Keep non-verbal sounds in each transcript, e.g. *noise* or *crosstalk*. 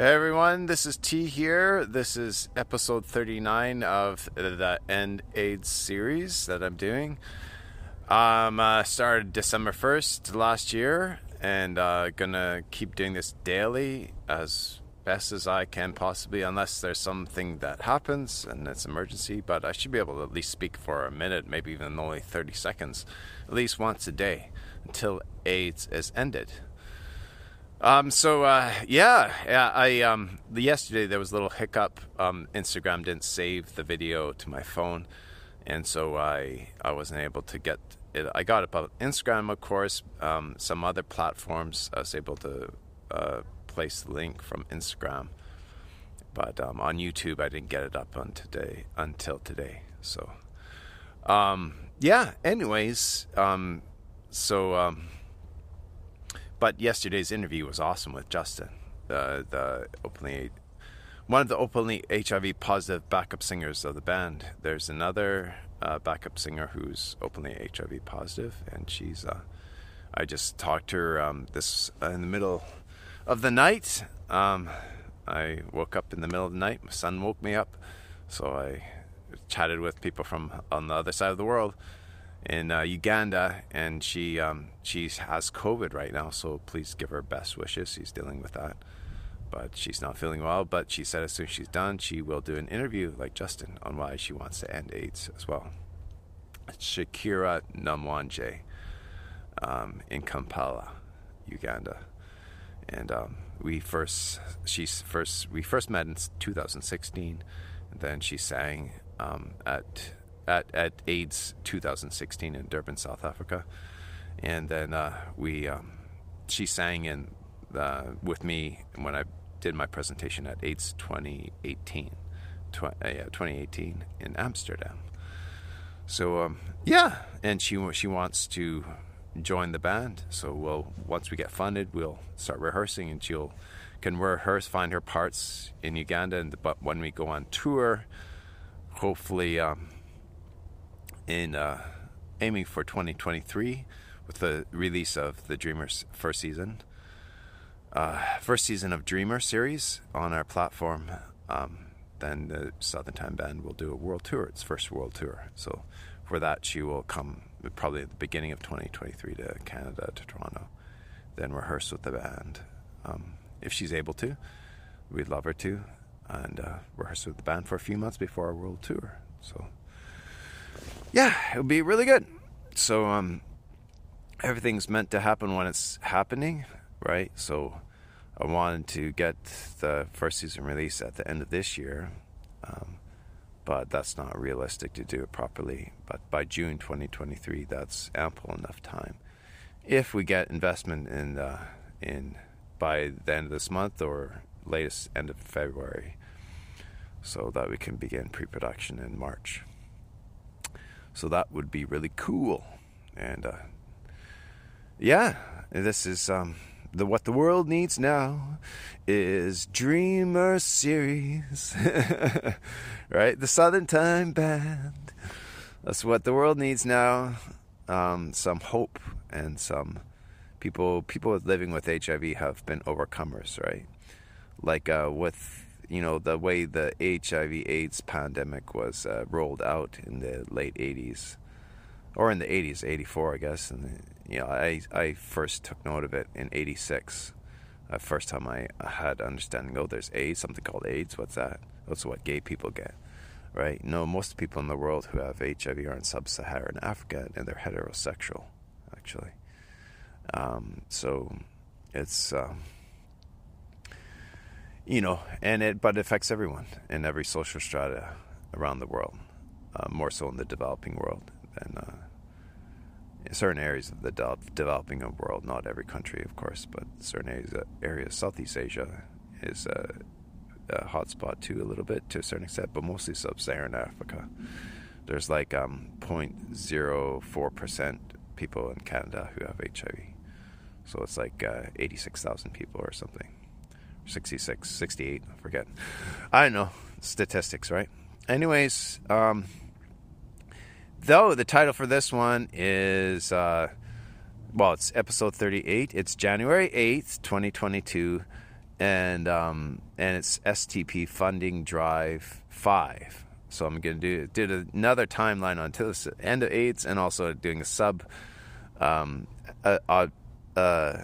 Hey everyone, this is T here. This is episode 39 of the End AIDS series that I'm doing. Um, uh, started December 1st last year and uh, gonna keep doing this daily as best as I can possibly, unless there's something that happens and it's emergency. But I should be able to at least speak for a minute, maybe even only 30 seconds, at least once a day until AIDS is ended. Um, so uh, yeah, yeah. I um, yesterday there was a little hiccup. Um, Instagram didn't save the video to my phone, and so I I wasn't able to get it. I got it on Instagram, of course. Um, some other platforms I was able to uh, place the link from Instagram, but um, on YouTube I didn't get it up on today until today. So um, yeah. Anyways, um, so. Um, but yesterday's interview was awesome with Justin, uh, the openly one of the openly HIV positive backup singers of the band. There's another uh, backup singer who's openly HIV positive, and she's. Uh, I just talked to her um, this uh, in the middle of the night. Um, I woke up in the middle of the night. My son woke me up, so I chatted with people from on the other side of the world in uh, Uganda, and she um, she has COVID right now. So please give her best wishes. She's dealing with that, but she's not feeling well. But she said as soon as she's done, she will do an interview like Justin on why she wants to end AIDS as well. Shakira Namwanje um, in Kampala, Uganda, and um, we first she's first we first met in 2016. And then she sang um, at at, at AIDS 2016 in Durban, South Africa, and then uh, we um, she sang in uh, with me when I did my presentation at AIDS 2018, tw- uh, yeah, 2018 in Amsterdam. So um, yeah, and she she wants to join the band. So we'll once we get funded, we'll start rehearsing, and she'll can rehearse, find her parts in Uganda, and but when we go on tour, hopefully. Um, in uh, aiming for 2023 with the release of the Dreamers first season, uh, first season of Dreamer series on our platform. Um, then the Southern Time Band will do a world tour, its first world tour. So for that, she will come probably at the beginning of 2023 to Canada, to Toronto, then rehearse with the band. Um, if she's able to, we'd love her to, and uh, rehearse with the band for a few months before our world tour. So yeah, it would be really good. So um, everything's meant to happen when it's happening, right? So I wanted to get the first season release at the end of this year, um, but that's not realistic to do it properly. But by June 2023, that's ample enough time. If we get investment in uh, in by the end of this month or latest end of February, so that we can begin pre-production in March. So that would be really cool. And uh, yeah, this is um, the what the world needs now is Dreamer series, *laughs* right? The Southern Time Band. That's what the world needs now. Um, some hope and some people people living with HIV have been overcomers, right? Like uh, with you know the way the HIV/AIDS pandemic was uh, rolled out in the late '80s, or in the '80s, '84, I guess. And you know, I I first took note of it in '86. Uh, first time I had understanding. Oh, there's AIDS, something called AIDS. What's that? That's what gay people get, right? No, most people in the world who have HIV are in sub-Saharan Africa, and they're heterosexual, actually. Um, so it's. Um, you know, and it but it affects everyone in every social strata around the world, uh, more so in the developing world than uh, in certain areas of the de- developing world. Not every country, of course, but certain areas. Uh, areas Southeast Asia is a, a hotspot too, a little bit to a certain extent, but mostly sub-Saharan Africa. There's like um, 0.04 percent people in Canada who have HIV, so it's like uh, 86,000 people or something 66, 68, I forget. I don't know. Statistics, right? Anyways, um, though the title for this one is, uh, well, it's episode 38. It's January 8th, 2022. and um, and it's STP funding drive five. So I'm going to do did another timeline on the end of AIDS, and also doing a sub. Um, uh,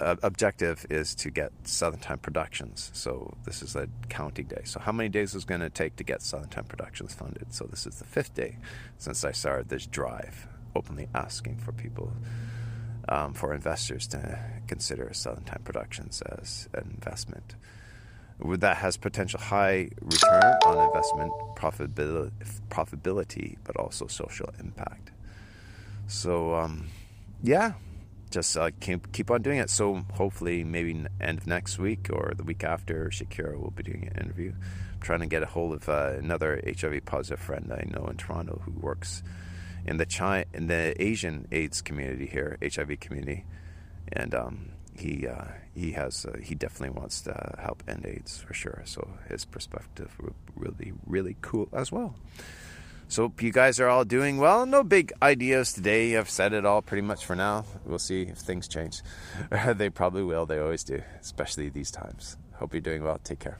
uh, objective is to get Southern Time Productions. So this is a counting day. So how many days is going to take to get Southern Time Productions funded? So this is the fifth day since I started this drive, openly asking for people, um, for investors to consider Southern Time Productions as an investment. That has potential high return on investment, profitability, profitability but also social impact. So, um, yeah, just uh, keep keep on doing it. So hopefully, maybe end of next week or the week after, Shakira will be doing an interview. I'm trying to get a hold of uh, another HIV positive friend I know in Toronto who works in the in the Asian AIDS community here, HIV community, and um, he uh, he has uh, he definitely wants to help end AIDS for sure. So his perspective really really cool as well. So hope you guys are all doing well. No big ideas today. I've said it all pretty much for now. We'll see if things change. *laughs* they probably will. They always do, especially these times. Hope you're doing well. Take care.